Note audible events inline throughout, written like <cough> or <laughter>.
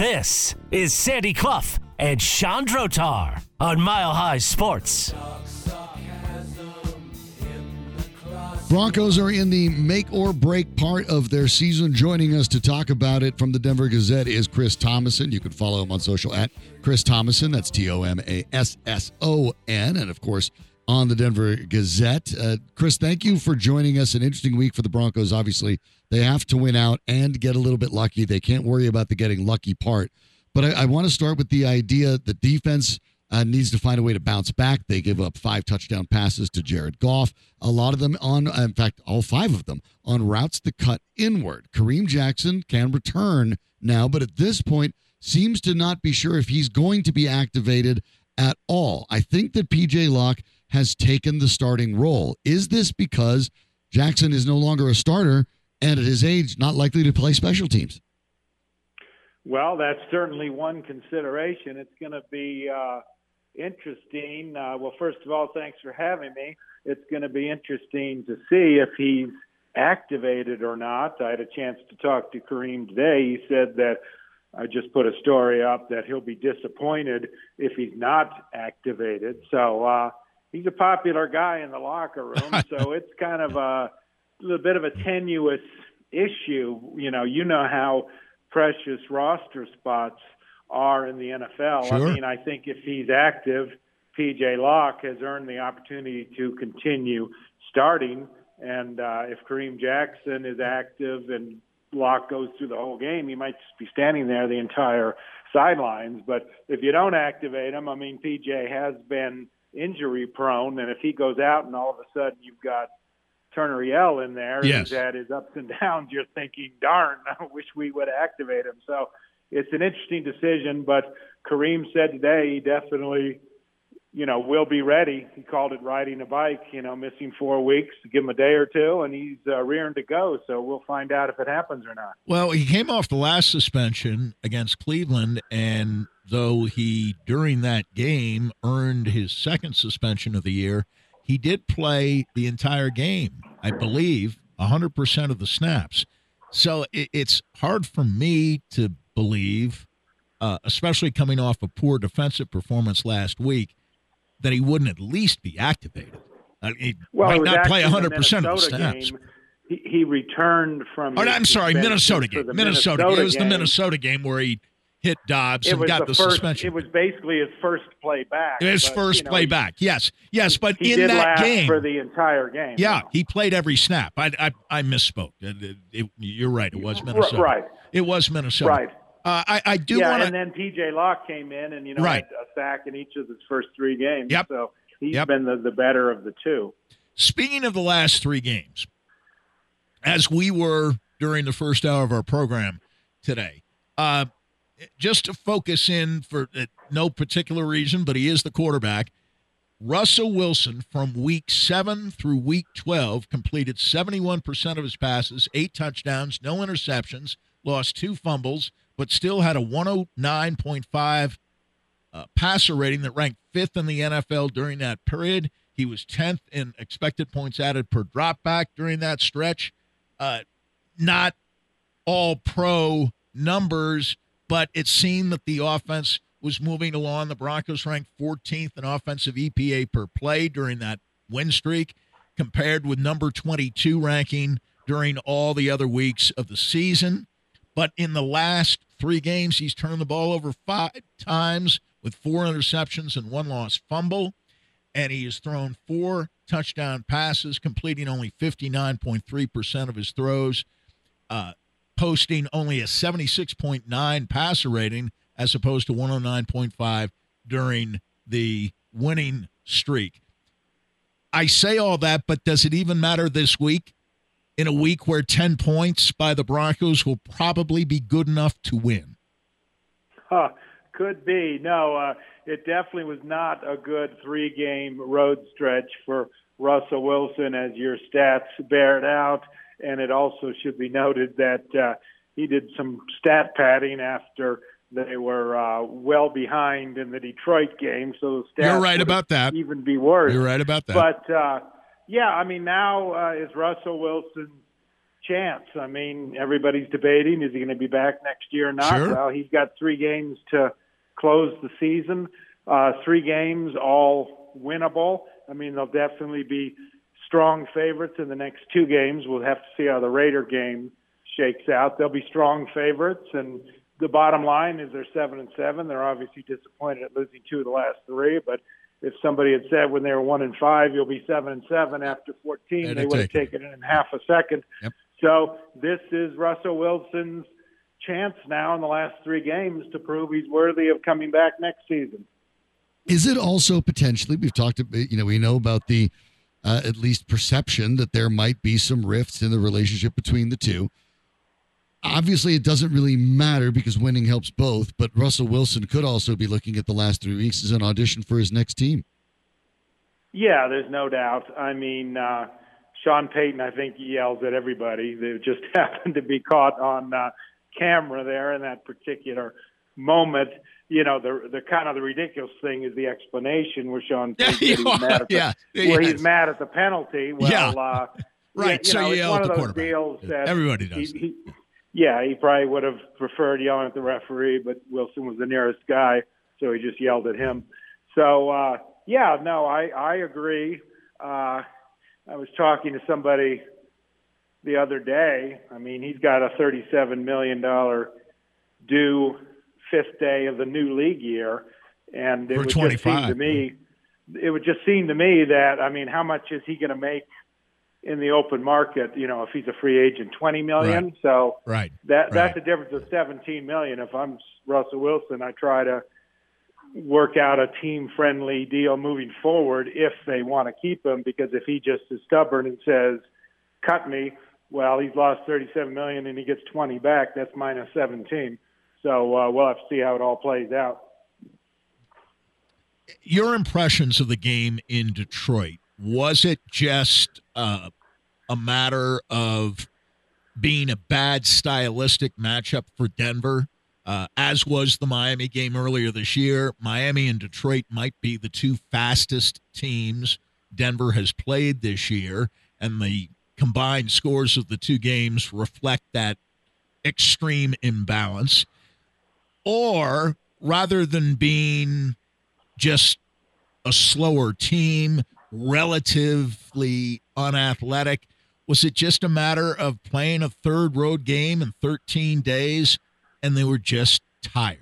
This is Sandy Clough and Chandrotar on Mile High Sports. Broncos are in the make or break part of their season. Joining us to talk about it from the Denver Gazette is Chris Tomasson. You can follow him on social at Chris Tomasson. That's T O M A S S O N. And of course, on the Denver Gazette. Uh, Chris, thank you for joining us. An interesting week for the Broncos. Obviously, they have to win out and get a little bit lucky. They can't worry about the getting lucky part. But I, I want to start with the idea the defense uh, needs to find a way to bounce back. They give up five touchdown passes to Jared Goff. A lot of them on, in fact, all five of them on routes to cut inward. Kareem Jackson can return now, but at this point, seems to not be sure if he's going to be activated at all. I think that PJ Locke has taken the starting role. Is this because Jackson is no longer a starter and at his age, not likely to play special teams? Well, that's certainly one consideration. It's going to be. Uh interesting. Uh, well, first of all, thanks for having me. It's going to be interesting to see if he's activated or not. I had a chance to talk to Kareem today. He said that I just put a story up that he'll be disappointed if he's not activated. So uh, he's a popular guy in the locker room. <laughs> so it's kind of a little bit of a tenuous issue. You know, you know how precious roster spots are in the NFL. Sure. I mean, I think if he's active, PJ Locke has earned the opportunity to continue starting. And uh, if Kareem Jackson is active and Locke goes through the whole game, he might just be standing there the entire sidelines. But if you don't activate him, I mean, PJ has been injury prone, and if he goes out and all of a sudden you've got Turner Yell in there yes. who's had his ups and <laughs> downs, you're thinking, darn, <laughs> I wish we would activate him. So it's an interesting decision, but Kareem said today he definitely, you know, will be ready. He called it riding a bike, you know, missing four weeks give him a day or two, and he's uh, rearing to go. So we'll find out if it happens or not. Well, he came off the last suspension against Cleveland, and though he, during that game, earned his second suspension of the year, he did play the entire game, I believe, 100% of the snaps. So it's hard for me to believe, uh, especially coming off a poor defensive performance last week, that he wouldn't at least be activated. Uh, he well, might not play 100 percent of the snaps. Game, he, he, returned from. Oh, I'm sorry, Minnesota game. Minnesota. Minnesota. It was the Minnesota game where he hit Dobbs and got the, the, first, suspension. It was basically his first play back. His but, first you know, play back. Yes, yes, but in that game for the entire game. Yeah, he played every snap. I I, I misspoke. It, it, you're right. It was Minnesota. Right. It was Minnesota. Right. Uh, I, I do yeah, want and then PJ Locke came in and you know Right. had a sack in each of his first three games. Yep. So he's Yep. been the, the better of the two. Speaking of the last three games, as we were during the first hour of our program today, uh, just to focus in for uh, no particular reason, but he is the quarterback. Russell Wilson from week seven through week 12 completed 71% of his passes, eight touchdowns, no interceptions, lost two fumbles, but still had a 109.5 uh, passer rating that ranked fifth in the NFL during that period. He was 10th in expected points added per dropback during that stretch. Uh, not all pro numbers, but it seemed that the offense was moving along. The Broncos ranked 14th in offensive EPA per play during that win streak, compared with number 22 ranking during all the other weeks of the season. But in the last three games, he's turned the ball over five times with four interceptions and one lost fumble. And he has thrown four touchdown passes, completing only 59.3% of his throws, uh, posting only a 76.9 passer rating as opposed to 109.5 during the winning streak. I say all that, but does it even matter this week? In a week where 10 points by the Broncos will probably be good enough to win. Huh, could be. No, uh, it definitely was not a good three game road stretch for Russell Wilson, as your stats bear it out. And it also should be noted that uh, he did some stat padding after they were uh, well behind in the Detroit game. So the stats You're right about that. even be worse. You're right about that. But uh, yeah, I mean, now uh, is Russell Wilson's chance. I mean, everybody's debating is he going to be back next year or not? Sure. Well, he's got three games to close the season. Uh, three games, all winnable. I mean, they'll definitely be strong favorites in the next two games. We'll have to see how the Raider game shakes out. They'll be strong favorites, and the bottom line is they're seven and seven. They're obviously disappointed at losing two of the last three, but if somebody had said when they were one and five, you'll be seven and seven after 14, They'd they have would have taken taken it in half a second. Yep. So this is Russell Wilson's chance now in the last three games to prove he's worthy of coming back next season. Is it also potentially? We've talked about, you know, we know about the uh, at least perception that there might be some rifts in the relationship between the two. Obviously, it doesn't really matter because winning helps both. But Russell Wilson could also be looking at the last three weeks as an audition for his next team. Yeah, there's no doubt. I mean, uh, Sean Payton, I think, yells at everybody. They just <laughs> happened to be caught on uh, camera there in that particular moment. You know, the the kind of the ridiculous thing is the explanation where Sean Payton said he's mad at the, yeah, <laughs> where yes. he's mad at the penalty. Well, Yeah. uh, <laughs> Right, You so know, you yell at the quarterback. deals that Everybody does. He, he, yeah, he probably would have preferred yelling at the referee, but Wilson was the nearest guy, so he just yelled at him. So uh, yeah, no, I I agree. Uh, I was talking to somebody the other day. I mean, he's got a thirty-seven million dollar due fifth day of the new league year, and it would just seem 25. to me, it would just seem to me that I mean, how much is he going to make in the open market? You know, if he's a free agent, twenty million. Right. So Right. that that's a difference of 17 million. If I'm Russell Wilson, I try to work out a team friendly deal moving forward if they want to keep him because if he just is stubborn and says cut me, well, he's lost 37 million and he gets 20 back, that's minus 17. So uh, we'll have to see how it all plays out. Your impressions of the game in Detroit was it just uh, a matter of being a bad stylistic matchup for Denver, uh, as was the Miami game earlier this year? Miami and Detroit might be the two fastest teams Denver has played this year, and the combined scores of the two games reflect that extreme imbalance. Or rather than being just a slower team, relatively unathletic, was it just a matter of playing a third road game in 13 days and they were just tired?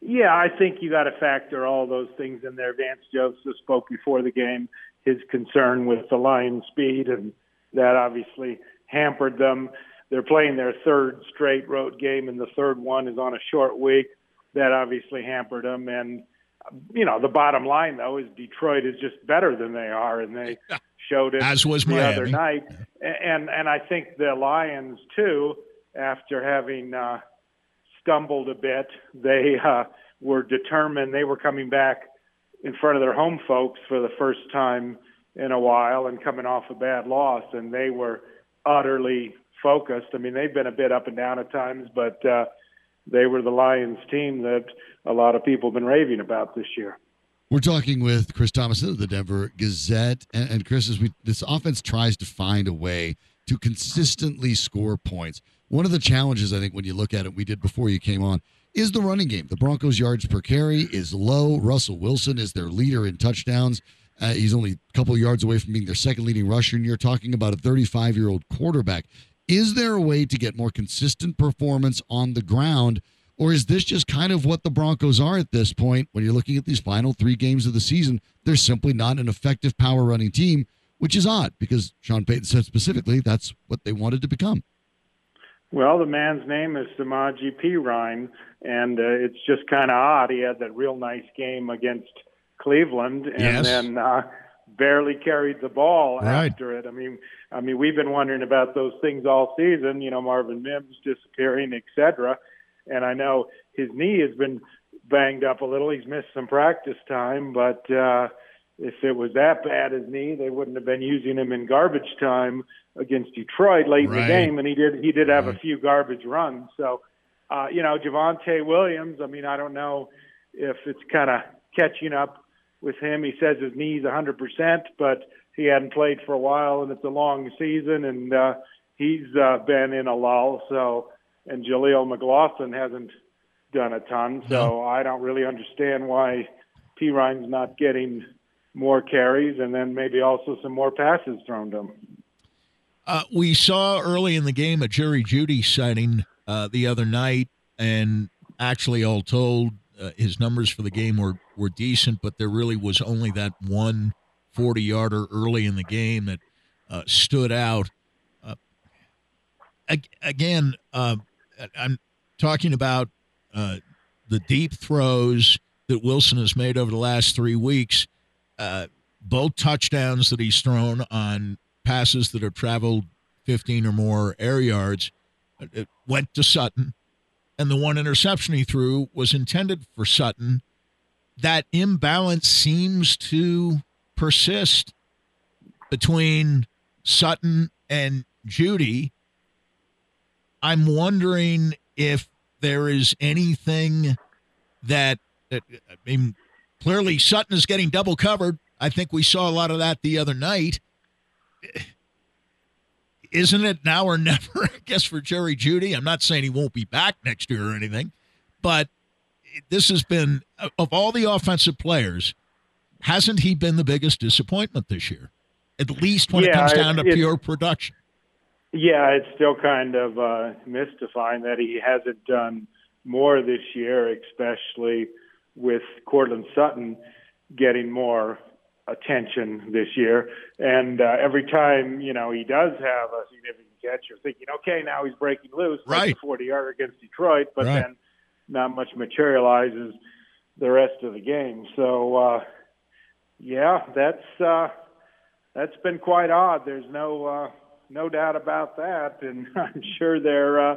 Yeah, I think you got to factor all those things in there. Vance Joseph spoke before the game his concern with the Lions' speed, and that obviously hampered them. They're playing their third straight road game, and the third one is on a short week. That obviously hampered them. And you know, the bottom line though is Detroit is just better than they are, and they <laughs> showed it As was the Miami. other night. And and I think the Lions too, after having uh, stumbled a bit, they uh, were determined. They were coming back in front of their home folks for the first time in a while and coming off a bad loss, and they were utterly focused. I mean, they've been a bit up and down at times, but uh, they were the Lions team that a lot of people have been raving about this year. We're talking with Chris Tomasson of the Denver Gazette, and, and Chris, as we this offense tries to find a way to consistently score points. One of the challenges, I think, when you look at it, we did before you came on, is the running game. The Broncos' yards per carry is low. Russell Wilson is their leader in touchdowns. Uh, he's only a couple yards away from being their second leading rusher, and you're talking about a 35 year old quarterback. Is there a way to get more consistent performance on the ground? Or is this just kind of what the Broncos are at this point when you're looking at these final three games of the season? They're simply not an effective power running team, which is odd because Sean Payton said specifically that's what they wanted to become. Well, the man's name is Samaje Perine, and uh, it's just kind of odd. He had that real nice game against Cleveland, and Yes. then uh, barely carried the ball Right. after it. I mean, I mean, we've been wondering about those things all season. You know, Marvin Mims disappearing, et cetera. And I know his knee has been banged up a little. He's missed some practice time, but uh, if it was that bad his knee, they wouldn't have been using him in garbage time against Detroit late in the game. And he did he did have a few garbage runs. So, uh, you know, Javonte Williams. I mean, I don't know if it's kind of catching up with him. He says his knee's 100%, but he hadn't played for a while, and it's a long season, and uh, he's uh, been in a lull. So, and Jaleel McLaughlin hasn't done a ton. So No. I don't really understand why Perine's not getting more carries and then maybe also some more passes thrown to him. Uh, we saw early in the game a Jerry Jeudy sighting uh, the other night, and actually, all told, uh, his numbers for the game were, were decent, but there really was only that one 40 yarder early in the game that uh, stood out. Uh, ag- again, uh, I'm talking about uh, the deep throws that Wilson has made over the last three weeks. Uh, both touchdowns that he's thrown on passes that have traveled 15 or more air yards uh, it went to Sutton, and the one interception he threw was intended for Sutton. That imbalance seems to persist between Sutton and Jeudy. I'm wondering if there is anything that, that I mean, clearly Sutton is getting double covered. I think we saw a lot of that the other night. Isn't it now or <laughs> never, I guess, for Jerry Jeudy? I'm not saying he won't be back next year or anything, but this has been, of all the offensive players, hasn't he been the biggest disappointment this year? At least when it Yeah, comes it- down to it- pure production. Yeah, it's still kind of uh, mystifying that he hasn't done more this year, especially with Courtland Sutton getting more attention this year. And uh, every time you know he does have a significant catch, you're thinking, okay, now he's breaking loose, Right. the 40 yarder against Detroit, but Right. then not much materializes the rest of the game. So uh, yeah, that's uh, that's been quite odd. There's no uh, no doubt about that, and <laughs> I'm sure they're, uh,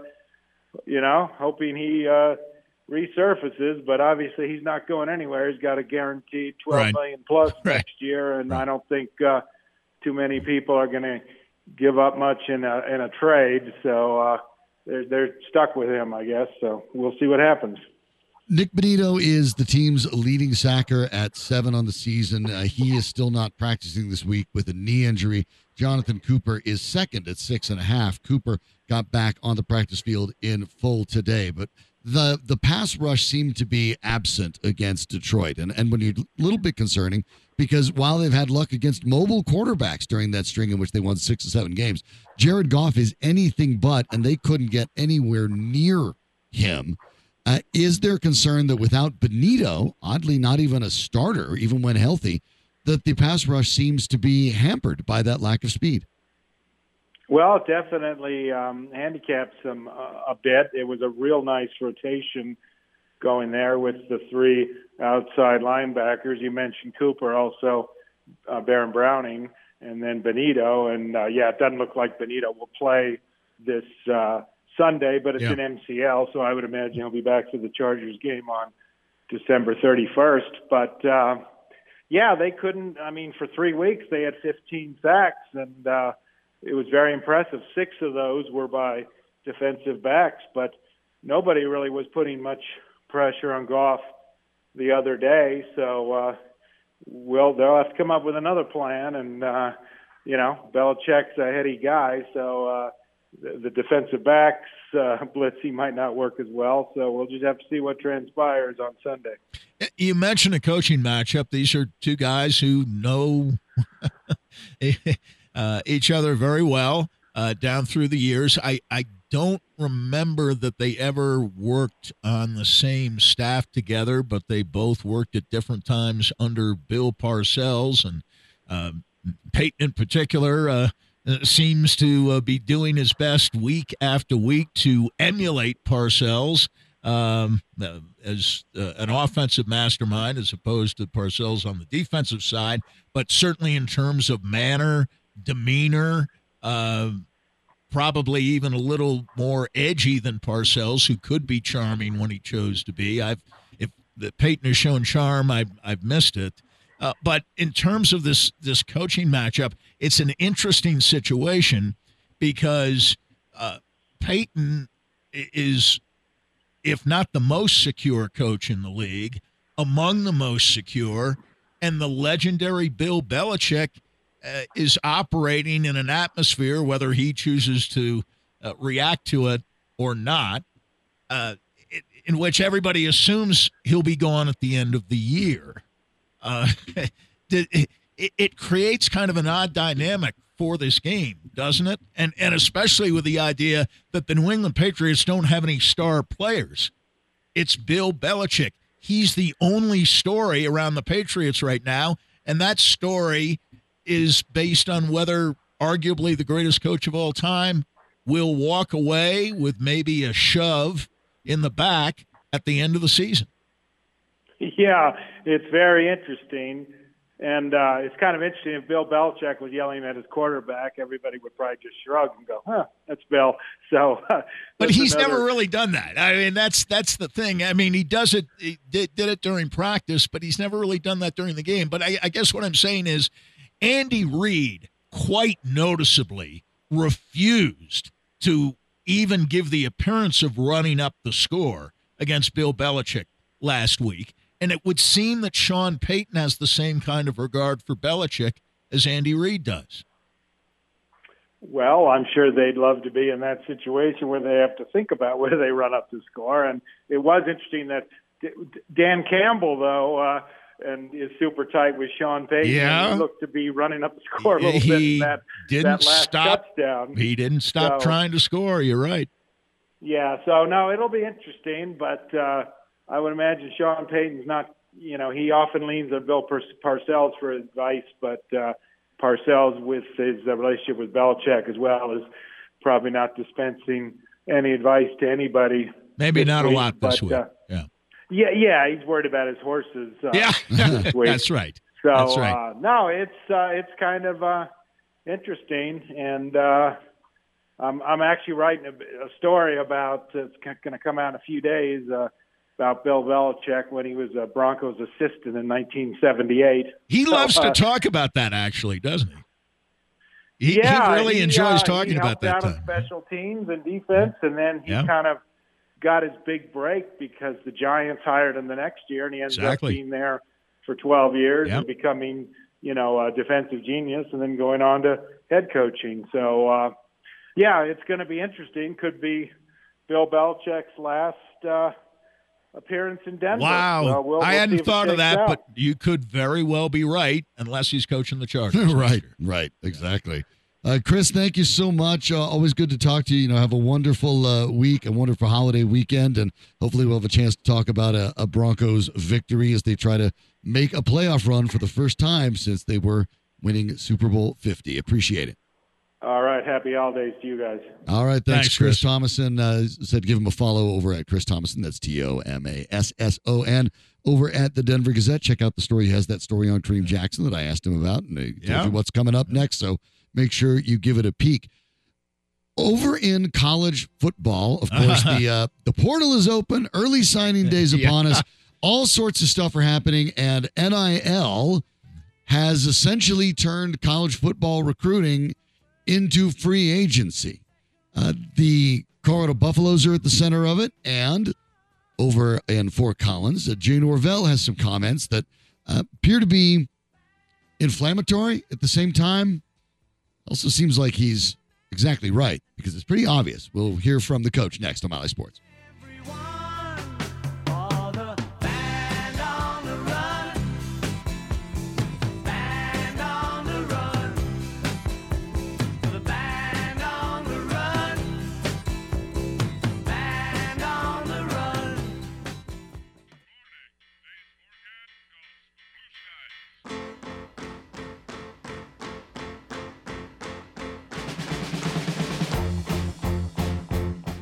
you know, hoping he uh, resurfaces. But obviously, he's not going anywhere. He's got a guaranteed twelve Right. million plus <laughs> Right. next year, and Right. I don't think uh, too many people are going to give up much in a in a trade. So uh, they're they're stuck with him, I guess. So we'll see what happens. Nik Bonitto is the team's leading sacker at seven on the season. Uh, he is still not practicing this week with a knee injury. Jonathan Cooper is second at six and a half. Cooper got back on the practice field in full today, but the the pass rush seemed to be absent against Detroit, and and when you're a little bit concerning because while they've had luck against mobile quarterbacks during that string in which they won six or seven games, Jared Goff is anything but, and they couldn't get anywhere near him. Uh, is there concern that without Bonitto, oddly not even a starter, even when healthy, that the pass rush seems to be hampered by that lack of speed? Well, definitely um, handicaps them uh, a bit. It was a real nice rotation going there with the three outside linebackers. You mentioned Cooper, also uh, Baron Browning, and then Bonitto. And uh, yeah, it doesn't look like Bonitto will play this uh, Sunday, but it's Yeah. an MCL, so I would imagine he'll be back for the Chargers game on December 31st. But uh, yeah, they couldn't. I mean, for three weeks they had 15 sacks, and uh, it was very impressive. Six of those were by defensive backs, but nobody really was putting much pressure on Goff the other day. So, uh, well, they'll have to come up with another plan. And uh, you know, Belichick's a heady guy, so uh, the, defensive backs uh, <laughs> blitz he might not work as well. So we'll just have to see what transpires on Sunday. You mentioned a coaching matchup. These are two guys who know <laughs> uh, each other very well uh, down through the years. I, I don't remember that they ever worked on the same staff together, but they both worked at different times under Bill Parcells and um, Payton in particular. Uh, uh, seems to uh, be doing his best week after week to emulate Parcells um, uh, as uh, an offensive mastermind as opposed to Parcells on the defensive side, but certainly in terms of manner, demeanor, uh, probably even a little more edgy than Parcells, who could be charming when he chose to be. I've if the Payton has shown charm, I've I've missed it. Uh, but in terms of this this coaching matchup, it's an interesting situation because uh, Payton is, if not the most secure coach in the league, among the most secure, and the legendary Bill Belichick uh, is operating in an atmosphere, whether he chooses to uh, react to it or not, uh, in which everybody assumes he'll be gone at the end of the year. Uh, <laughs> it, it creates kind of an odd dynamic for this game, doesn't it? And and especially with the idea that the New England Patriots don't have any star players. It's Bill Belichick. He's the only story around the Patriots right now, and that story is based on whether arguably the greatest coach of all time will walk away with maybe a shove in the back at the end of the season. Yeah, it's very interesting. And uh, it's kind of interesting if Bill Belichick was yelling at his quarterback, everybody would probably just shrug and go, "Huh, that's Bill." So, <laughs> uh, but he's another... never really done that. I mean, that's that's the thing. I mean, he does it, he did, did it during practice, but he's never really done that during the game. But I, I guess what I'm saying is, Andy Reid quite noticeably refused to even give the appearance of running up the score against Bill Belichick last week. And it would seem that Sean Payton has the same kind of regard for Belichick as Andy Reid does. Well, I'm sure they'd love to be in that situation where they have to think about whether they run up the score. And it was interesting that Dan Campbell, though, uh, and is super tight with Sean Payton. Yeah, he looked to be running up the score a little he bit. That, didn't that last stop. Touchdown. He didn't stop so, trying to score. You're right. Yeah, so no, it'll be interesting, but uh, I would imagine Sean Payton's not. You know, he often leans on Bill Parcells for advice, but uh, Parcells, with his uh, relationship with Belichick as well, is probably not dispensing any advice to anybody. Maybe not week, a lot this but, week. Uh, yeah. Yeah, he's worried about his horses. Uh, yeah, <laughs> <laughs> that's right. So that's right. Uh, no, it's uh, it's kind of uh, interesting, and uh, I'm I'm actually writing a, a story about uh, it's going to come out in a few days uh, about Bill Belichick when he was a Broncos assistant in 1978. He so, loves uh, to talk about that, actually, doesn't he? He, yeah, he really he, enjoys uh, talking about that out time. special teams and defense, and then he Yeah. kind of got his big break because the Giants hired him the next year, and he ended Exactly. up being there for 12 years Yep. and becoming, you know, a defensive genius, and then going on to head coaching. So, uh, yeah, it's going to be interesting. Could be Bill Belichick's last uh, appearance in Denver. Wow. Well, we'll- I we'll hadn't see if it thought of that, out. but you could very well be right unless he's coaching the Chargers. <laughs> right, right, exactly. Uh, Chris, thank you so much. Uh, always good to talk to you. You know, have a wonderful uh, week, a wonderful holiday weekend, and hopefully we'll have a chance to talk about a, a Broncos victory as they try to make a playoff run for the first time since they were winning Super Bowl 50. Appreciate it. All right. Happy holidays to you guys. All right, thanks, Thanks, Chris, Chris. Tomasson. Uh, said give him a follow over at Chris Tomasson. That's T O M A S S O N. Over at the Denver Gazette. Check out the story. He has that story on Kareem Jackson that I asked him about, and he told Yeah. you what's coming up next. So make sure you give it a peek. Over in college football, of course, <laughs> the uh, the portal is open. Early signing <laughs> days Yeah. upon us. All sorts of stuff are happening, and NIL has essentially turned college football recruiting into free agency. Uh, the Colorado Buffaloes are at the center of it, and over in Fort Collins, uh, Jay Norvell has some comments that uh, appear to be inflammatory at the same time. Also seems like he's exactly right because it's pretty obvious. We'll hear from the coach next on Mile High Sports.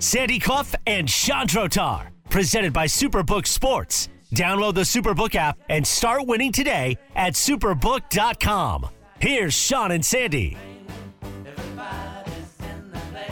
Sandy Clough and Chandrotar, presented by Superbook Sports. Download the Superbook app and start winning today at superbook.com. Here's Sean and Sandy.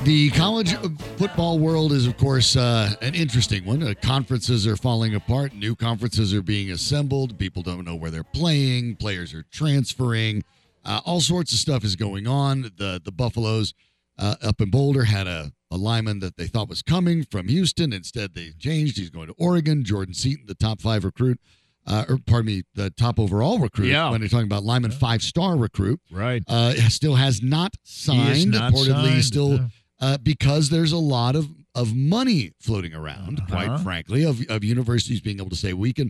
The college football world is, of course, uh, an interesting one. Uh, conferences are falling apart. New conferences are being assembled. People don't know where they're playing. Players are transferring. Uh, all sorts of stuff is going on. The the Buffaloes uh, up in Boulder had a, a lineman that they thought was coming from Houston. Instead, they changed. He's going to Oregon. Jordan Seaton, the top five recruit uh, or pardon me, the top overall recruit. Yeah. When they're talking about Lyman five star recruit, Right. uh, still has not signed. not reportedly, signed, still uh, uh, because there's a lot of of money floating around. Quite Uh-huh. frankly, of of universities being able to say we can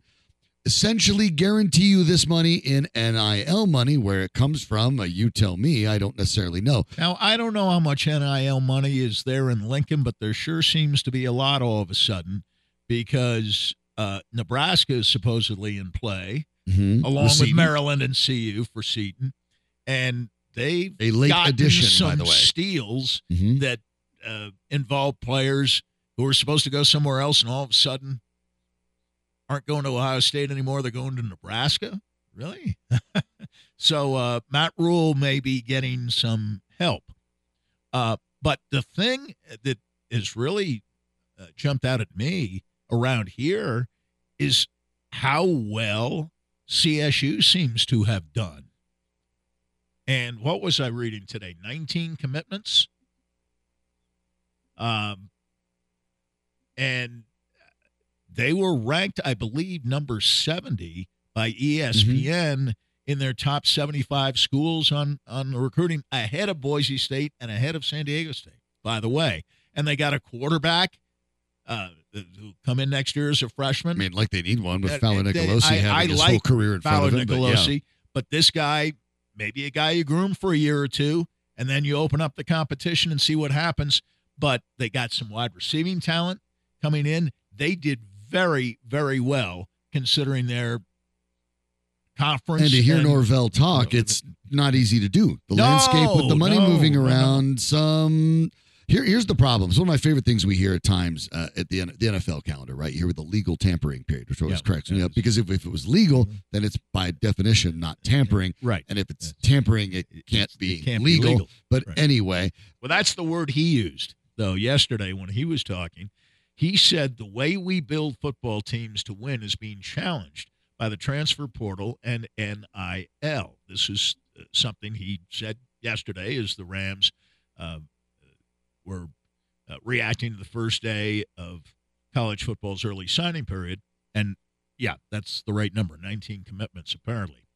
essentially guarantee you this money in NIL money. Where it comes from, uh, you tell me. I don't necessarily know. Now, I don't know how much NIL money is there in Lincoln, but there sure seems to be a lot all of a sudden because uh, Nebraska is supposedly in play, Mhm. along with Maryland and CU for Seaton. And they've A late gotten addition, some by the way. steals Mhm. that uh, involve players who were supposed to go somewhere else and all of a sudden aren't going to Ohio State anymore. They're going to Nebraska. Really? <laughs> so uh, Matt Rhule may be getting some help. Uh, but the thing that has really uh, jumped out at me around here is how well CSU seems to have done. And what was I reading today? 19 commitments. Um, and they were ranked, I believe, number 70 by ESPN in their top 75 schools on on the recruiting, ahead of Boise State and ahead of San Diego State. By the way, and they got a quarterback uh, who come in next year as a freshman. I mean, like they need one with Fowler-Nicolosi I- having I his like whole career in front Fowler of him. But yeah. But this guy, maybe a guy you groom for a year or two, and then you open up the competition and see what happens. But they got some wide receiving talent coming in. They did very, very well considering their conference. And to hear and- Norvell talk, it's not easy to do. The No, landscape with the money no, moving no. around. Some here, here's the problem. It's one of my favorite things we hear at times uh, at the, the NFL calendar, right? You hear with the legal tampering period, which always Yeah, cracks me up because if, if it was legal, Mhm. then it's by definition not tampering, Right. and if it's tampering, it It- can't it be can't be legal. legal. But Right. anyway, Well, that's the word he used, though, yesterday when he was talking. He said the way we build football teams to win is being challenged by the transfer portal and NIL. This is uh, something he said yesterday as the Rams uh, were uh, reacting to the first day of college football's early signing period. And yeah, that's the right number 19 commitments, apparently.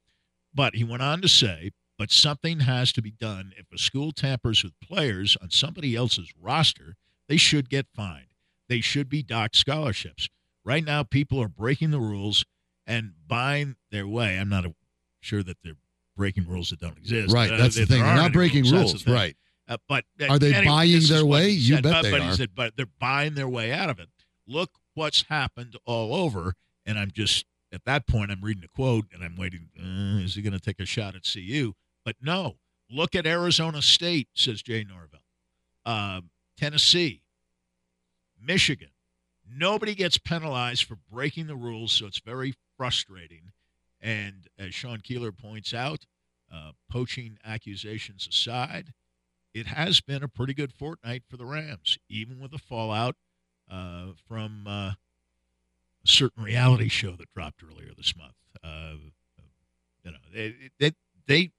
But he went on to say, but something has to be done. If a school tampers with players on somebody else's roster, they should get fined. They should be docked scholarships. Right now, people are breaking the rules and buying their way. I'm not a, sure that they're breaking rules that don't exist. right, Uh, that's the thing. They're aren't breaking the rules, right? Uh, but uh, Are they anyway, buying their way? You said. bet but, they but are. he said, but they're buying their way out of it. Look what's happened all over. And I'm just at that point, I'm reading a quote and I'm waiting. Uh, is he going to take a shot at CU? But no. Look at Arizona State, says Jay Norvell. Um, Tennessee, Michigan. Nobody gets penalized for breaking the rules, so it's very frustrating. And as Sean Keeler points out, uh, poaching accusations aside, it has been a pretty good fortnight for the Rams, even with the fallout uh, from uh, a certain reality show that dropped earlier this month. Uh, you know, they, they they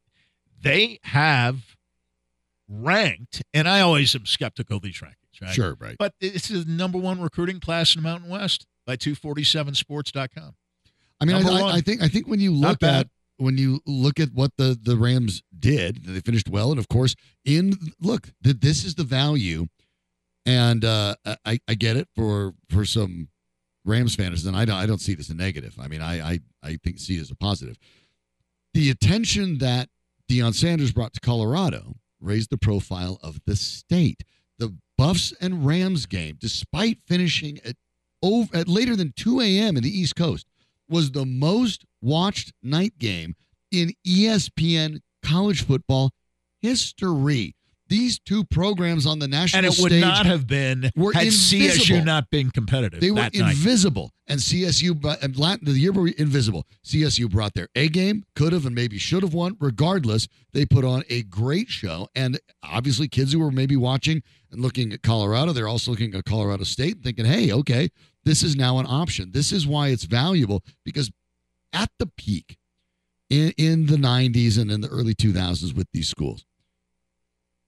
they have ranked, and I always am skeptical of these rankings, right? Sure, right. But it's the number one recruiting class in the Mountain West by 247sports.com. I mean, I, I. I think I think when you look at when you look at what the the Rams did, they finished well, and of course, in look, th- this is the value, and uh, I I get it for for some Rams fans, and I don't I don't see it as a negative. I mean, I I I think see it as a positive. The attention that Deion Sanders brought to Colorado raised the profile of the state. The Buffs and Rams game, despite finishing at over at later than 2 a.m. in the East Coast, was the most watched night game in ESPN college football history. These two programs on the national And it would not have been were had invisible. CSU not been competitive they were that night. invisible, and CSU and Latin the year were invisible. CSU brought their A game, could have and maybe should have won. Regardless, they put on a great show, and obviously, kids who were maybe watching and looking at Colorado, they're also looking at Colorado State and thinking, "Hey, okay, this is now an option. This is why it's valuable because at the peak in in the '90s and in the early 2000s with these schools."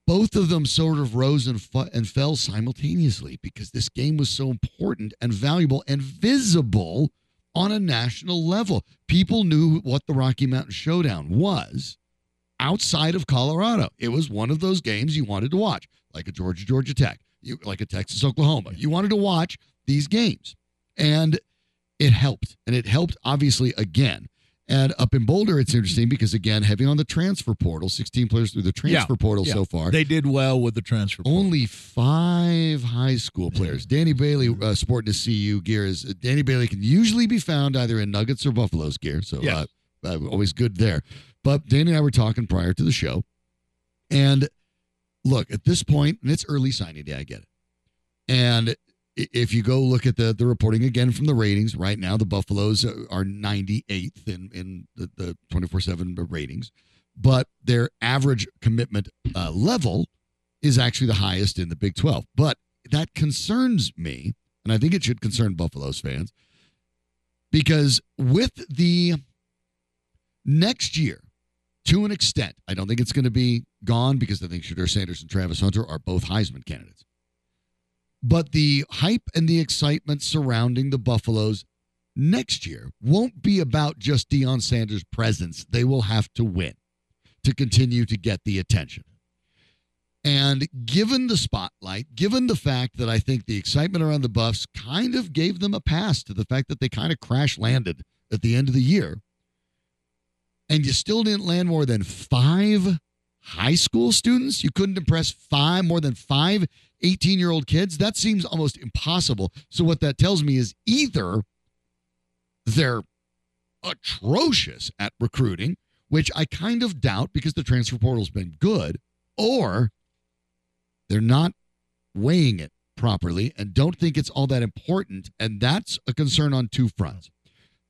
Both of them sort of rose and, fu- and fell simultaneously because this game was so important and valuable and visible on a national level. People knew what the Rocky Mountain Showdown was outside of Colorado. It was one of those games you wanted to watch, like a Georgia Georgia Tech, you, like a Texas Oklahoma. You wanted to watch these games, and it helped, and it helped obviously again. And up in Boulder, it's interesting because again, heavy on the transfer portal, 16 players through the transfer Yeah, portal yeah. so far. They did well with the transfer. portal. Only five high school players. Danny Bailey uh, sporting a CU gear is uh, Danny Bailey can usually be found either in Nuggets or Buffaloes gear, so Yes. uh, uh, always good there. But Danny and I were talking prior to the show, and look at this point, and it's early signing day. I get it, and if you go look at the the reporting again from the ratings right now, the Buffaloes are 98th in in the the 24 seven ratings, but their average commitment uh, level is actually the highest in the Big 12. But that concerns me, and I think it should concern Buffaloes fans, because with the next year, to an extent, I don't think it's going to be gone because I think Shedeur Sanders and Travis Hunter are both Heisman candidates. But the hype and the excitement surrounding the Buffaloes next year won't be about just Deion Sanders' presence. They will have to win to continue to get the attention. And given the spotlight, given the fact that I think the excitement around the Buffs kind of gave them a pass to the fact that they kind of crash landed at the end of the year, and you still didn't land more than five high school students, you couldn't impress five more than five 18 year old kids. That seems almost impossible. So, what that tells me is either they're atrocious at recruiting, which I kind of doubt because the transfer portal's been good, or they're not weighing it properly and don't think it's all that important. And that's a concern on two fronts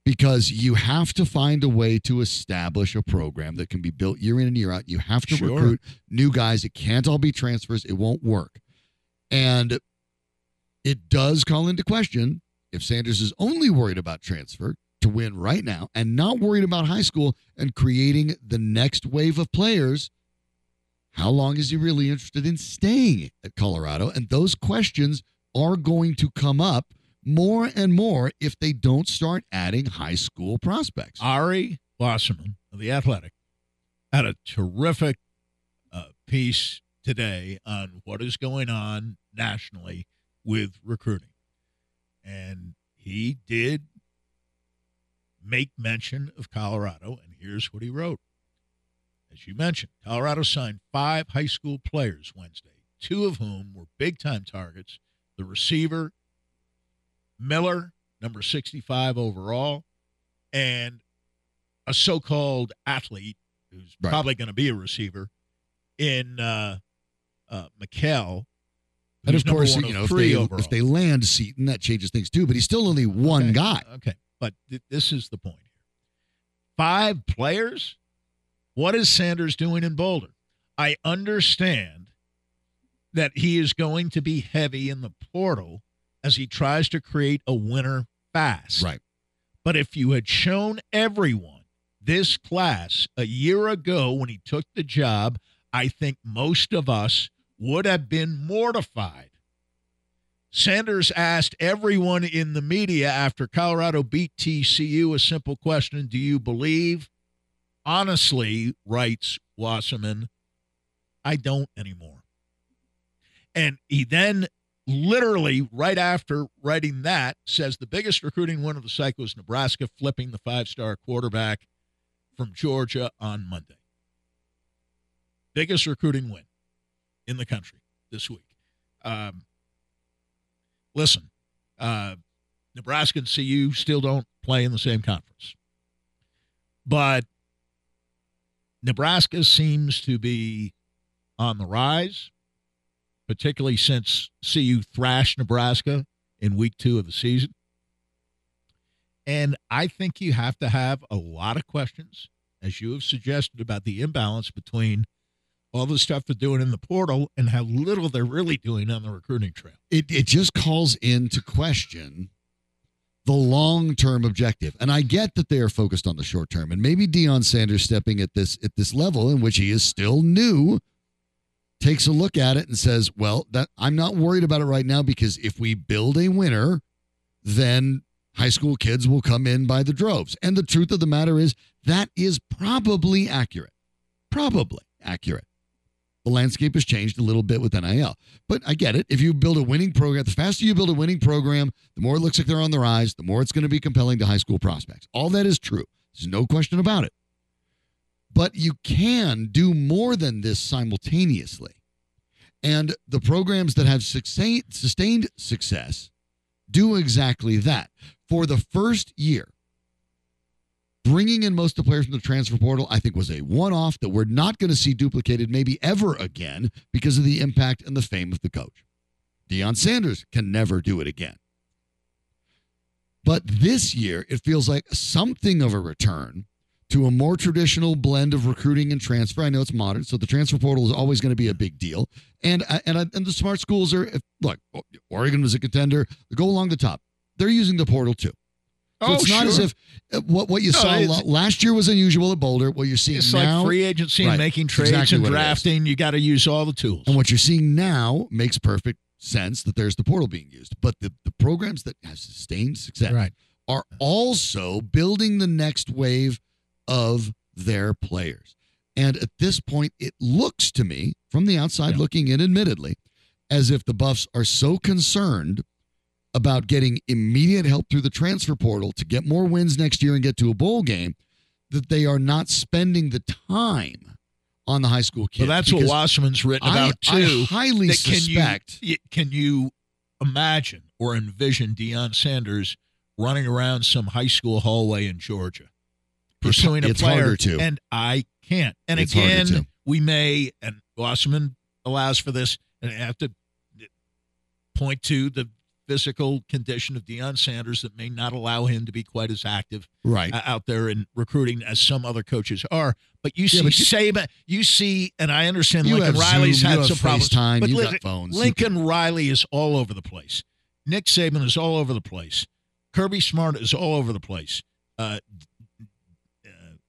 because you have to find a way to establish a program that can be built year in and year out. You have to Sure. recruit new guys. It can't all be transfers, it won't work. And it does call into question if Sanders is only worried about transfer to win right now and not worried about high school and creating the next wave of players how long is he really interested in staying at Colorado? And those questions are going to come up more and more if they don't start adding high school prospects. Ari Wasserman of The Athletic had a terrific uh, piece today on what is going on nationally with recruiting. And he did make mention of Colorado, and here's what he wrote. As you mentioned, Colorado signed five high school players Wednesday, two of whom were big time targets the receiver, Miller, number 65 overall, and a so called athlete who's Right. probably going to be a receiver in uh, uh, McKell. and of course, you know, if they, overall. if they land Seaton, that changes things too. But he's still only one Okay, guy. Okay, but th- this is the point here. Five players? What is Sanders doing in Boulder? I understand that he is going to be heavy in the portal as he tries to create a winner fast. Right. But if you had shown everyone this class a year ago when he took the job, I think most of us would have been mortified. Sanders asked everyone in the media after Colorado beat TCU a simple question Do you believe? Honestly, writes Wasserman, I don't anymore. And he then literally right after writing that says the biggest recruiting win of the cycle is Nebraska flipping the five-star quarterback from Georgia on Monday. Biggest recruiting win in the country this week. Um, listen, uh, Nebraska and CU still don't play in the same conference, but Nebraska seems to be on the rise particularly since CU thrashed Nebraska in week two of the season. And I think you have to have a lot of questions, as you have suggested, about the imbalance between all the stuff they're doing in the portal and how little they're really doing on the recruiting trail. It it just calls into question the long term objective. And I get that they are focused on the short term. And maybe Deion Sanders stepping at this at this level in which he is still new takes a look at it and says, Well, that I'm not worried about it right now because if we build a winner, then high school kids will come in by the droves. And the truth of the matter is, that is probably accurate. Probably accurate. The landscape has changed a little bit with NIL. But I get it. If you build a winning program, the faster you build a winning program, the more it looks like they're on the rise, the more it's going to be compelling to high school prospects. All that is true. There's no question about it. But you can do more than this simultaneously. And the programs that have sustained success do exactly that. For the first year, bringing in most of the players from the transfer portal, I think was a one off that we're not going to see duplicated maybe ever again because of the impact and the fame of the coach. Deion Sanders can never do it again. But this year, it feels like something of a return to a more traditional blend of recruiting and transfer. I know it's modern, so the transfer portal is always going to be a big deal. And uh, and uh, and the smart schools are look. Oregon was a contender. Go along the top. They're using the portal too. So oh, it's not sure. as if uh, what what you no, saw last year was unusual at Boulder. What you're seeing it's now, like free agency right, and making trades exactly and drafting. You got to use all the tools. And what you're seeing now makes perfect sense that there's the portal being used. But the, the programs that have sustained success right. are also building the next wave of their players. And at this point, it looks to me, from the outside yeah. looking in, admittedly, as if the Buffs are so concerned about getting immediate help through the transfer portal to get more wins next year and get to a bowl game that they are not spending the time on the high school kids. Well, that's what Wasserman's written about I, too. I highly can suspect. You, can you imagine or envision Deion Sanders running around some high school hallway in Georgia? pursuing it's, a player, harder to. and I can't. And it's again, we may, and Wasserman allows for this, and I have to point to the physical condition of Deion Sanders that may not allow him to be quite as active right. Uh, out there in recruiting as some other coaches are. But you see yeah, but Saban, you see, and I understand Lincoln Riley's Zoom, had some problems. FaceTime, but you Lincoln, got phones. Lincoln Riley is all over the place. Nick Saban is all over the place. Kirby Smart is all over the place. Uh, uh,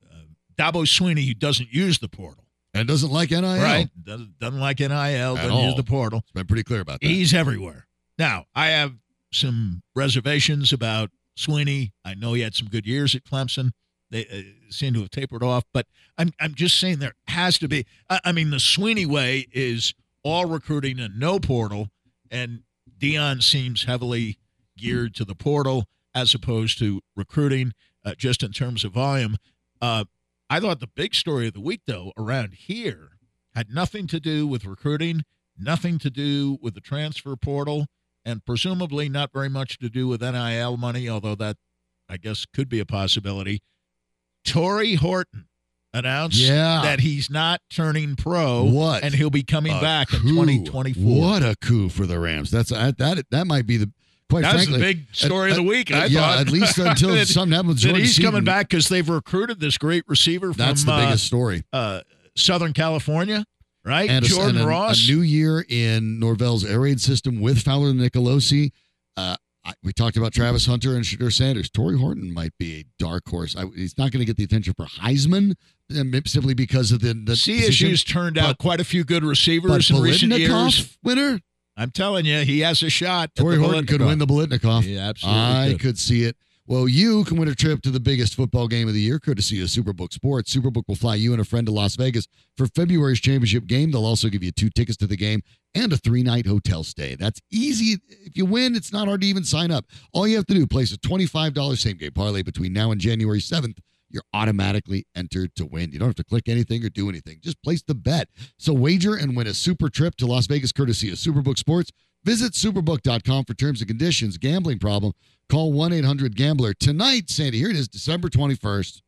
uh Dabo Swinney, who doesn't use the portal. And doesn't like NIL. Right. Doesn't, doesn't like NIL, At doesn't all. use the portal. It's been pretty clear about that. He's everywhere. Now, I have some reservations about Swinney. I know he had some good years at Clemson. They uh, seem to have tapered off, but I'm I'm just saying there has to be. I, I mean, the Swinney way is all recruiting and no portal, and Deion seems heavily geared to the portal as opposed to recruiting, uh, just in terms of volume. Uh, I thought the big story of the week, though, around here had nothing to do with recruiting, nothing to do with the transfer portal, and presumably not very much to do with NIL money, although that, I guess, could be a possibility. Tory Horton announced yeah. that he's not turning pro. What? And he'll be coming a back coup. in 2024. What a coup for the Rams. That's that that, that might be the Quite That's frankly, the big story at, of the week. At, I yeah, thought. at least until <laughs> that, something happens. That he's Seaton. coming back because they've recruited this great receiver from That's the biggest uh, story. Uh, Southern California, right? And Jordan a, and a, Ross. A new year in Norvell's air raid system with Fowler and Nicolosi. Uh, I, we talked about Travis Hunter and Shedeur Sanders. Tory Horton might be a dark horse. I, he's not going to get the attention for Heisman simply because of the, the CSU's turned out quite a few good receivers in recent years. Winner I'm telling you, he has a shot. Tory Horton could win the Biletnikoff. Yeah, absolutely. I could. could see it. Well, you can win a trip to the biggest football game of the year, courtesy of Superbook Sports. Superbook will fly you and a friend to Las Vegas for February's championship game. They'll also give you two tickets to the game and a three night hotel stay. That's easy. If you win, it's not hard to even sign up. All you have to do, place a $25 same game parlay between now and January 7th you're automatically entered to win. You don't have to click anything or do anything. Just place the bet. So wager and win a super trip to Las Vegas courtesy of Superbook Sports. Visit superbook.com for terms and conditions. Gambling problem? Call 1-800-GAMBLER. Tonight, Sandy, here it is, December 21st.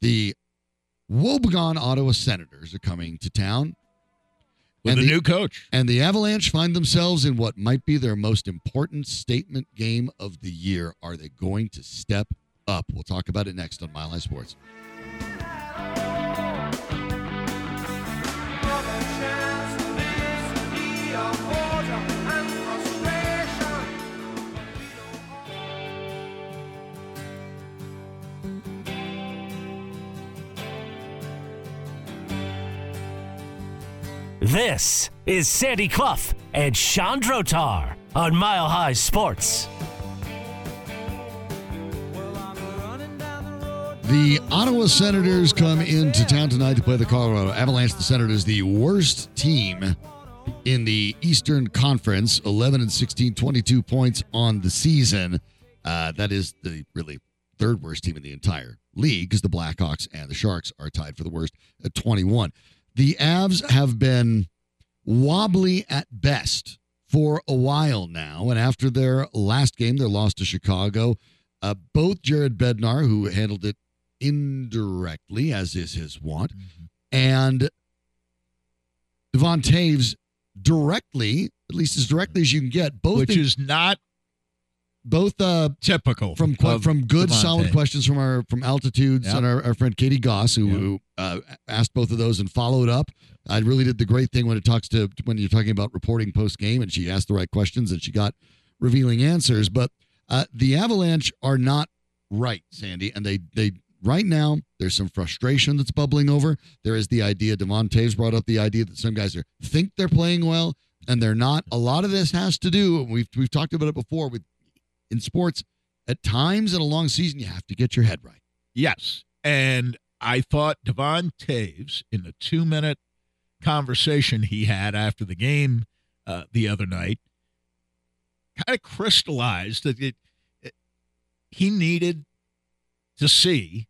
The Wobegon Ottawa Senators are coming to town. With and a new coach. And the Avalanche find themselves in what might be their most important statement game of the year. Are they going to step up. We'll talk about it next on Mile High Sports. This is Sandy Clough and Sean Drotar on Mile High Sports. The Ottawa Senators come into town tonight to play the Colorado Avalanche. The Senators, the worst team in the Eastern Conference, 11 and 16, 22 points on the season. Uh, that is the really third worst team in the entire league because the Blackhawks and the Sharks are tied for the worst at 21. The Avs have been wobbly at best for a while now. And after their last game, their loss to Chicago, uh, both Jared Bednar, who handled it indirectly, as is his wont, mm-hmm. and Devon Toews directly, at least as directly as you can get, both which is not both uh typical from from good solid questions from our from altitudes yep. and our, our friend Katie Goss who, yep. who uh, asked both of those and followed up. I really did the great thing when it talks to when you're talking about reporting post game and she asked the right questions and she got revealing answers. But uh, the Avalanche are not right, Sandy, and they they right now there's some frustration that's bubbling over. There is the idea Devon Toews brought up the idea that some guys are think they're playing well and they're not. A lot of this has to do we've we've talked about it before with in sports at times in a long season you have to get your head right. Yes. And I thought Devon Toews, in the 2-minute conversation he had after the game uh, the other night kind of crystallized that it, it, he needed to see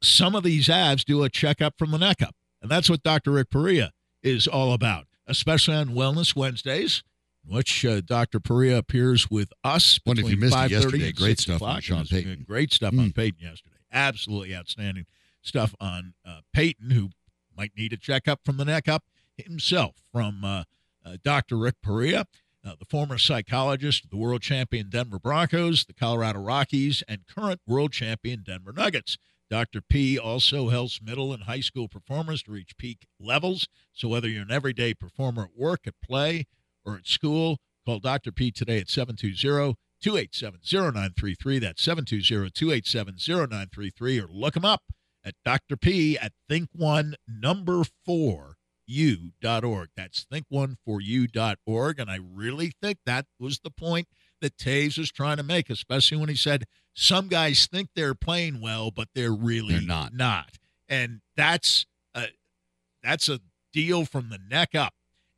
some of these Avs do a checkup from the neck up. And that's what Dr. Rick Perea is all about, especially on Wellness Wednesdays, which uh, Dr. Perea appears with us. What if you missed it yesterday? Great stuff on Sean Payton. Great stuff mm. on Payton yesterday. Absolutely outstanding stuff on uh, Payton, who might need a checkup from the neck up himself from uh, uh Dr. Rick Perea. Uh, the former psychologist of the world champion Denver Broncos, the Colorado Rockies, and current world champion Denver Nuggets. Dr. P also helps middle and high school performers to reach peak levels. So whether you're an everyday performer at work, at play, or at school, call Dr. P today at 720 287 0933. That's 720 287 0933. Or look him up at Dr. P at Think One Number Four you.org. That's think1foryou.org. And I really think that was the point that Toews was trying to make, especially when he said some guys think they're playing well, but they're really they're not. not. And that's a, that's a deal from the neck up.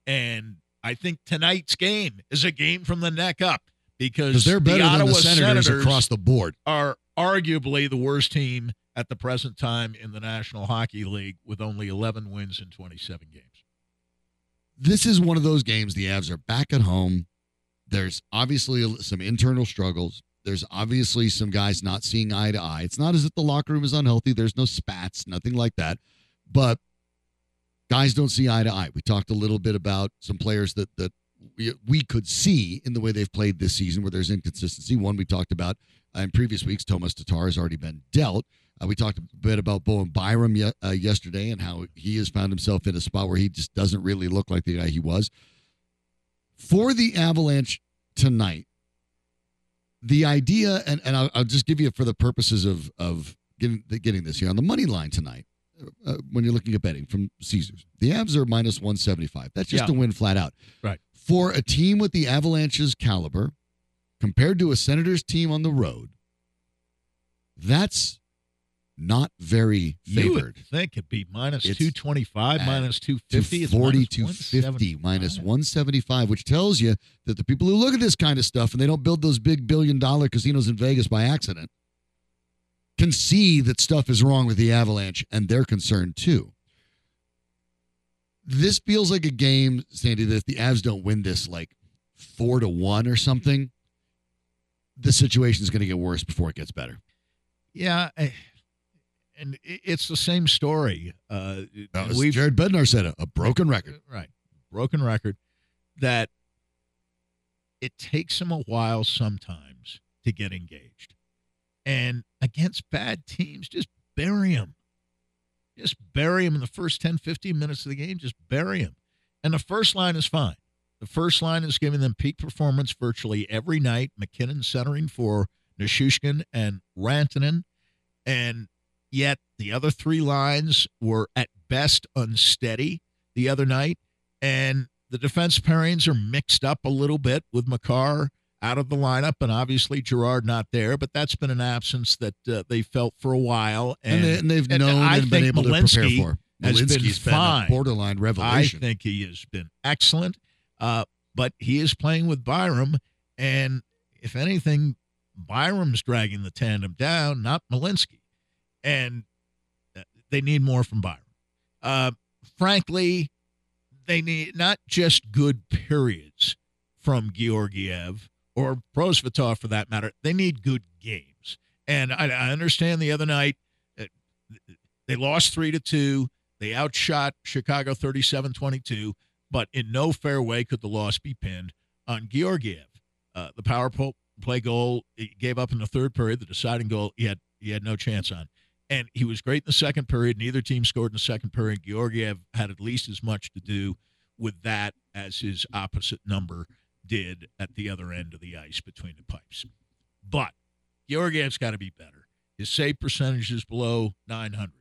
And I think tonight's game is a game from the neck up because they're better the than Ottawa the Senators, Senators across the board. Are arguably the worst team at the present time in the National Hockey League with only 11 wins in 27 games. This is one of those games the Avs are back at home. There's obviously some internal struggles. There's obviously some guys not seeing eye to eye. It's not as if the locker room is unhealthy. There's no spats, nothing like that. But guys don't see eye to eye. We talked a little bit about some players that that we, we could see in the way they've played this season where there's inconsistency. One we talked about in previous weeks, Tomas Tatar has already been dealt. Uh, we talked a bit about Bowen Byram ye- uh, yesterday and how he has found himself in a spot where he just doesn't really look like the guy he was. For the Avalanche tonight, the idea, and, and I'll, I'll just give you for the purposes of, of getting, getting this here on the money line tonight, uh, when you're looking at betting from Caesars, the Avs are minus 175. That's just yeah. a win flat out. Right. For a team with the Avalanche's caliber, compared to a Senators team on the road, that's not very favored. You think it'd be minus 225, minus 250. 40 to 50, minus 175, which tells you that the people who look at this kind of stuff and they don't build those big billion dollar casinos in Vegas by accident can see that stuff is wrong with the Avalanche and they're concerned too. This feels like a game, Sandy, that if the Avs don't win this like four to one or something, the situation is going to get worse before it gets better. Yeah. I- and it's the same story. Uh, we Jared Bednar said a, a broken record, right? Broken record that it takes him a while sometimes to get engaged, and against bad teams, just bury him. Just bury him in the first 10, 15 minutes of the game. Just bury him. And the first line is fine. The first line is giving them peak performance virtually every night. MacKinnon centering for Nichushkin and Rantanen. And Yet the other three lines were at best unsteady the other night. And the defense pairings are mixed up a little bit with Makar out of the lineup, and obviously Girard not there, but that's been an absence that uh, they felt for a while, And, and, they, have and known I and been able to prepare Malinski for. has been Malinski's been, fine. a borderline revelation. I think he has been excellent, uh, but he is playing with Byram, and if anything, Byram's dragging the tandem down, not Malinski, and uh, they need more from Byram. Uh, frankly, they need not just good periods from Georgiev or Prosvetov for that matter. They need good games, and I, I understand the other night uh, they lost three to two. They outshot Chicago 37-22, but in no fair way could the loss be pinned on Georgiev. Uh, the power play goal he gave up in the third period, the deciding goal, he had he had no chance on. And he was great in the second period. Neither team scored in the second period. Georgiev had at least as much to do with that as his opposite number did at the other end of the ice between the pipes. But Georgiev's got to be better. His save percentage is below 900.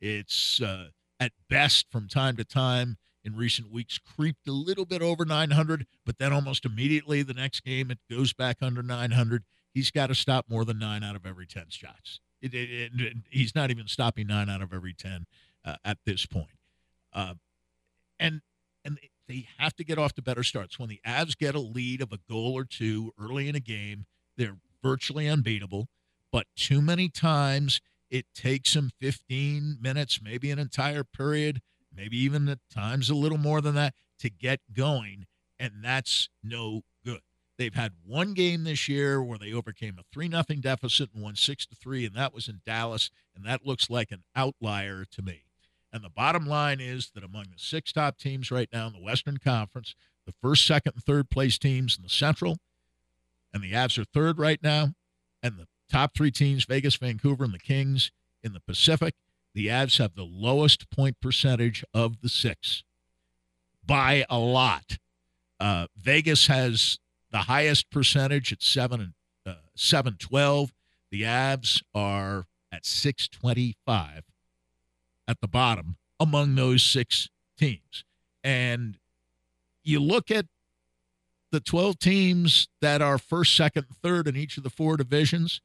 It's uh, at best from time to time in recent weeks creeped a little bit over 900, but then almost immediately the next game it goes back under 900. He's got to stop more than nine out of every 10 shots. It, it, it, he's not even stopping nine out of every 10 uh, at this point. Uh, and and they have to get off to better starts. When the Avs get a lead of a goal or two early in a game, they're virtually unbeatable. But too many times it takes them 15 minutes, maybe an entire period, maybe even at times a little more than that to get going. And that's no good. They've had one game this year where they overcame a 3 nothing deficit and won 6 to 3, and that was in Dallas. And that looks like an outlier to me. And the bottom line is that among the six top teams right now in the Western Conference, the first, second, and third place teams in the Central, and the Avs are third right now, and the top three teams, Vegas, Vancouver, and the Kings in the Pacific, the Avs have the lowest point percentage of the six by a lot. Uh, Vegas has the highest percentage at seven and uh, seven twelve. The Avs are at six twenty five at the bottom among those six teams. And you look at the 12 teams that are first, second, third in each of the four divisions,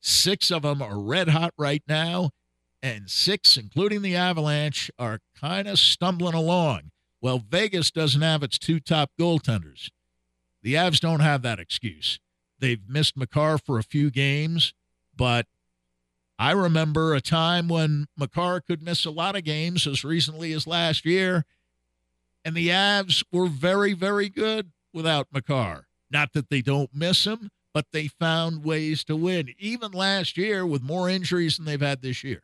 six of them are red hot right now, and six, including the Avalanche, are kind of stumbling along. Well, Vegas doesn't have its two top goaltenders. The Avs don't have that excuse. They've missed Makar for a few games, but I remember a time when Makar could miss a lot of games as recently as last year, and the Avs were very, very good without Makar. Not that they don't miss him, but they found ways to win. Even last year, with more injuries than they've had this year,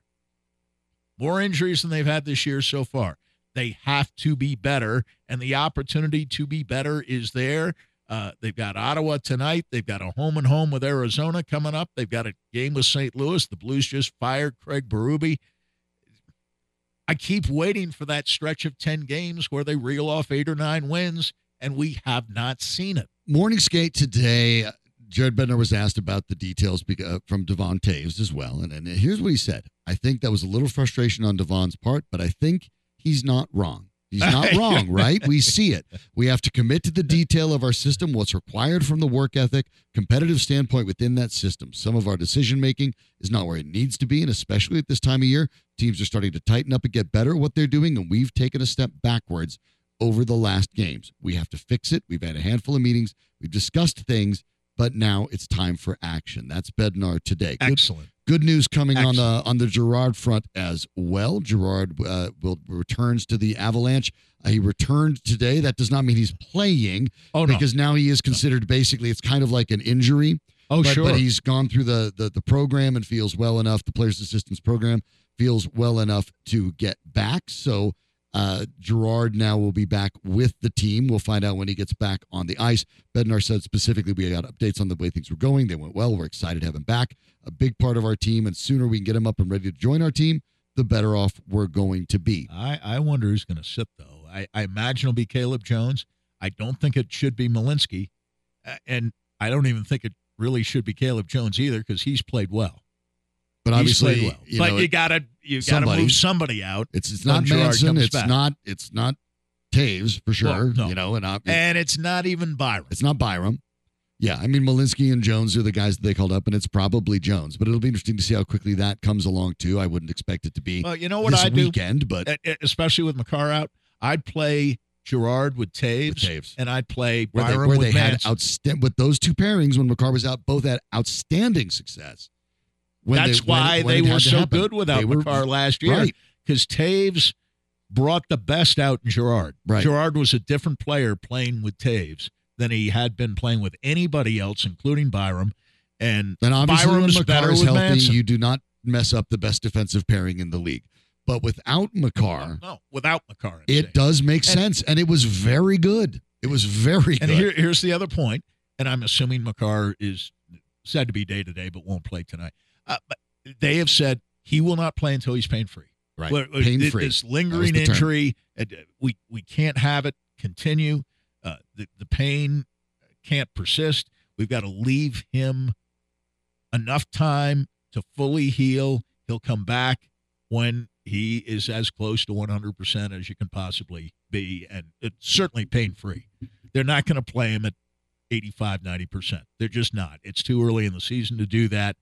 more injuries than they've had this year so far. They have to be better, and the opportunity to be better is there. Uh, they've got Ottawa tonight. They've got a home and home with Arizona coming up. They've got a game with St. Louis. The Blues just fired Craig Berube. I keep waiting for that stretch of 10 games where they reel off eight or nine wins, and we have not seen it. Morning skate today. Jared Bednar was asked about the details uh, from Devon Toews as well. And, and here's what he said. I think that was a little frustration on Devon's part, but I think he's not wrong. He's not <laughs> wrong, right? We see it. We have to commit to the detail of our system, what's required from the work ethic, competitive standpoint within that system. Some of our decision making is not where it needs to be, and especially at this time of year, teams are starting to tighten up and get better at what they're doing, and we've taken a step backwards over the last games. We have to fix it. We've had a handful of meetings, we've discussed things, but now it's time for action. That's Bednar today. Good, Excellent. Good news coming Excellent. on the on the Girard front as well. Girard uh, will returns to the Avalanche. Uh, he returned today. That does not mean he's playing. Oh no. Because now he is considered basically it's kind of like an injury. Oh but, sure. But he's gone through the, the the program and feels well enough. The players' assistance program feels well enough to get back. So uh, Girard now will be back with the team. We'll find out when he gets back on the ice. Bednar said specifically we got updates on the way things were going. They went well. We're excited to have him back. A big part of our team, and sooner we can get him up and ready to join our team, the better off we're going to be. I, I wonder who's going to sit though. I, I imagine it'll be Caleb Jones. I don't think it should be Malinski, and I don't even think it really should be Caleb Jones either because he's played well. But obviously, well. You but know, you gotta you gotta move somebody out. It's it's not Manson. It's back. not it's not Toews for sure. Well, no. You know, and I, and it's not even Byram. It's not Byram. Yeah, I mean Malinski and Jones are the guys that they called up, and it's probably Jones. But it'll be interesting to see how quickly that comes along too. I wouldn't expect it to be Well, you know what this I do, weekend, but especially with Makar out, I'd play Girard with Toews, With Toews. and I'd play where they, Byram where with they had outstanding with those two pairings when Makar was out, both had outstanding success. When That's they- why when they it were so happen. good without They were- Makar last year. Right. Because Toews brought the best out in Girard. Right. Girard was a different player playing with Toews than he had been playing with anybody else, including Byram. And And obviously, Byram's when better Makar is with healthy, Manson. you do not mess up the best defensive pairing in the league. But without Makar, no, without Makar. I'm it saying. does make And- sense, and it was very good. It was very And good. here, here's the other point. point, and I'm assuming Makar is said to be day to day, but won't play tonight. Uh, but they have said he will not play until he's pain free. right, Well, pain free. This lingering the term. injury, uh, we we can't have it continue. Uh, the the pain can't persist. We've got to leave him enough time to fully heal. He'll come back when he is as close to 100% as you can possibly be, and it's certainly pain free. They're not going to play him at 85, 90%. They're just not. It's too early in the season to do that.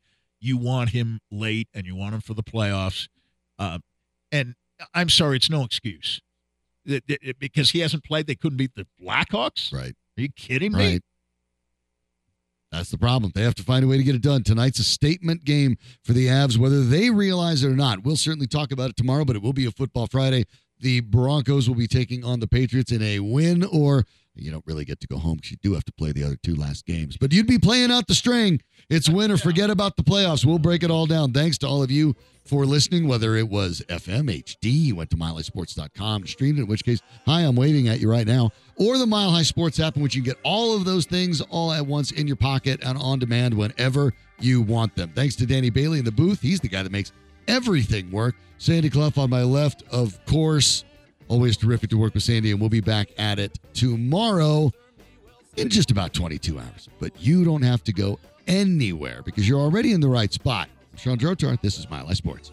You want him late and you want him for the playoffs. Uh, and I'm sorry, it's no excuse. It- it- it- because he hasn't played, they couldn't beat the Blackhawks? right. Are you kidding me? Right. That's the problem. They have to find a way to get it done. Tonight's a statement game for the Avs, whether they realize it or not. We'll certainly talk about it tomorrow, but it will be a football Friday. The Broncos will be taking on the Patriots in a win, or you don't really get to go home because you do have to play the other two last games. But you'd be playing out the string. It's win or forget about the playoffs. We'll break it all down. Thanks to all of you for listening, whether it was FM, HD, you went to milehighsports.com, streamed it, in which case, hi, I'm waving at you right now, or the Mile High Sports app, in which you get all of those things all at once in your pocket and on demand whenever you want them. Thanks to Danny Bailey in the booth. He's the guy that makes everything work. Sandy Clough on my left, of course. Always terrific to work with Sandy, and we'll be back at it tomorrow in just about 22 hours. But you don't have to go anywhere because you're already in the right spot. Sean Drotar, this is Mile High Sports.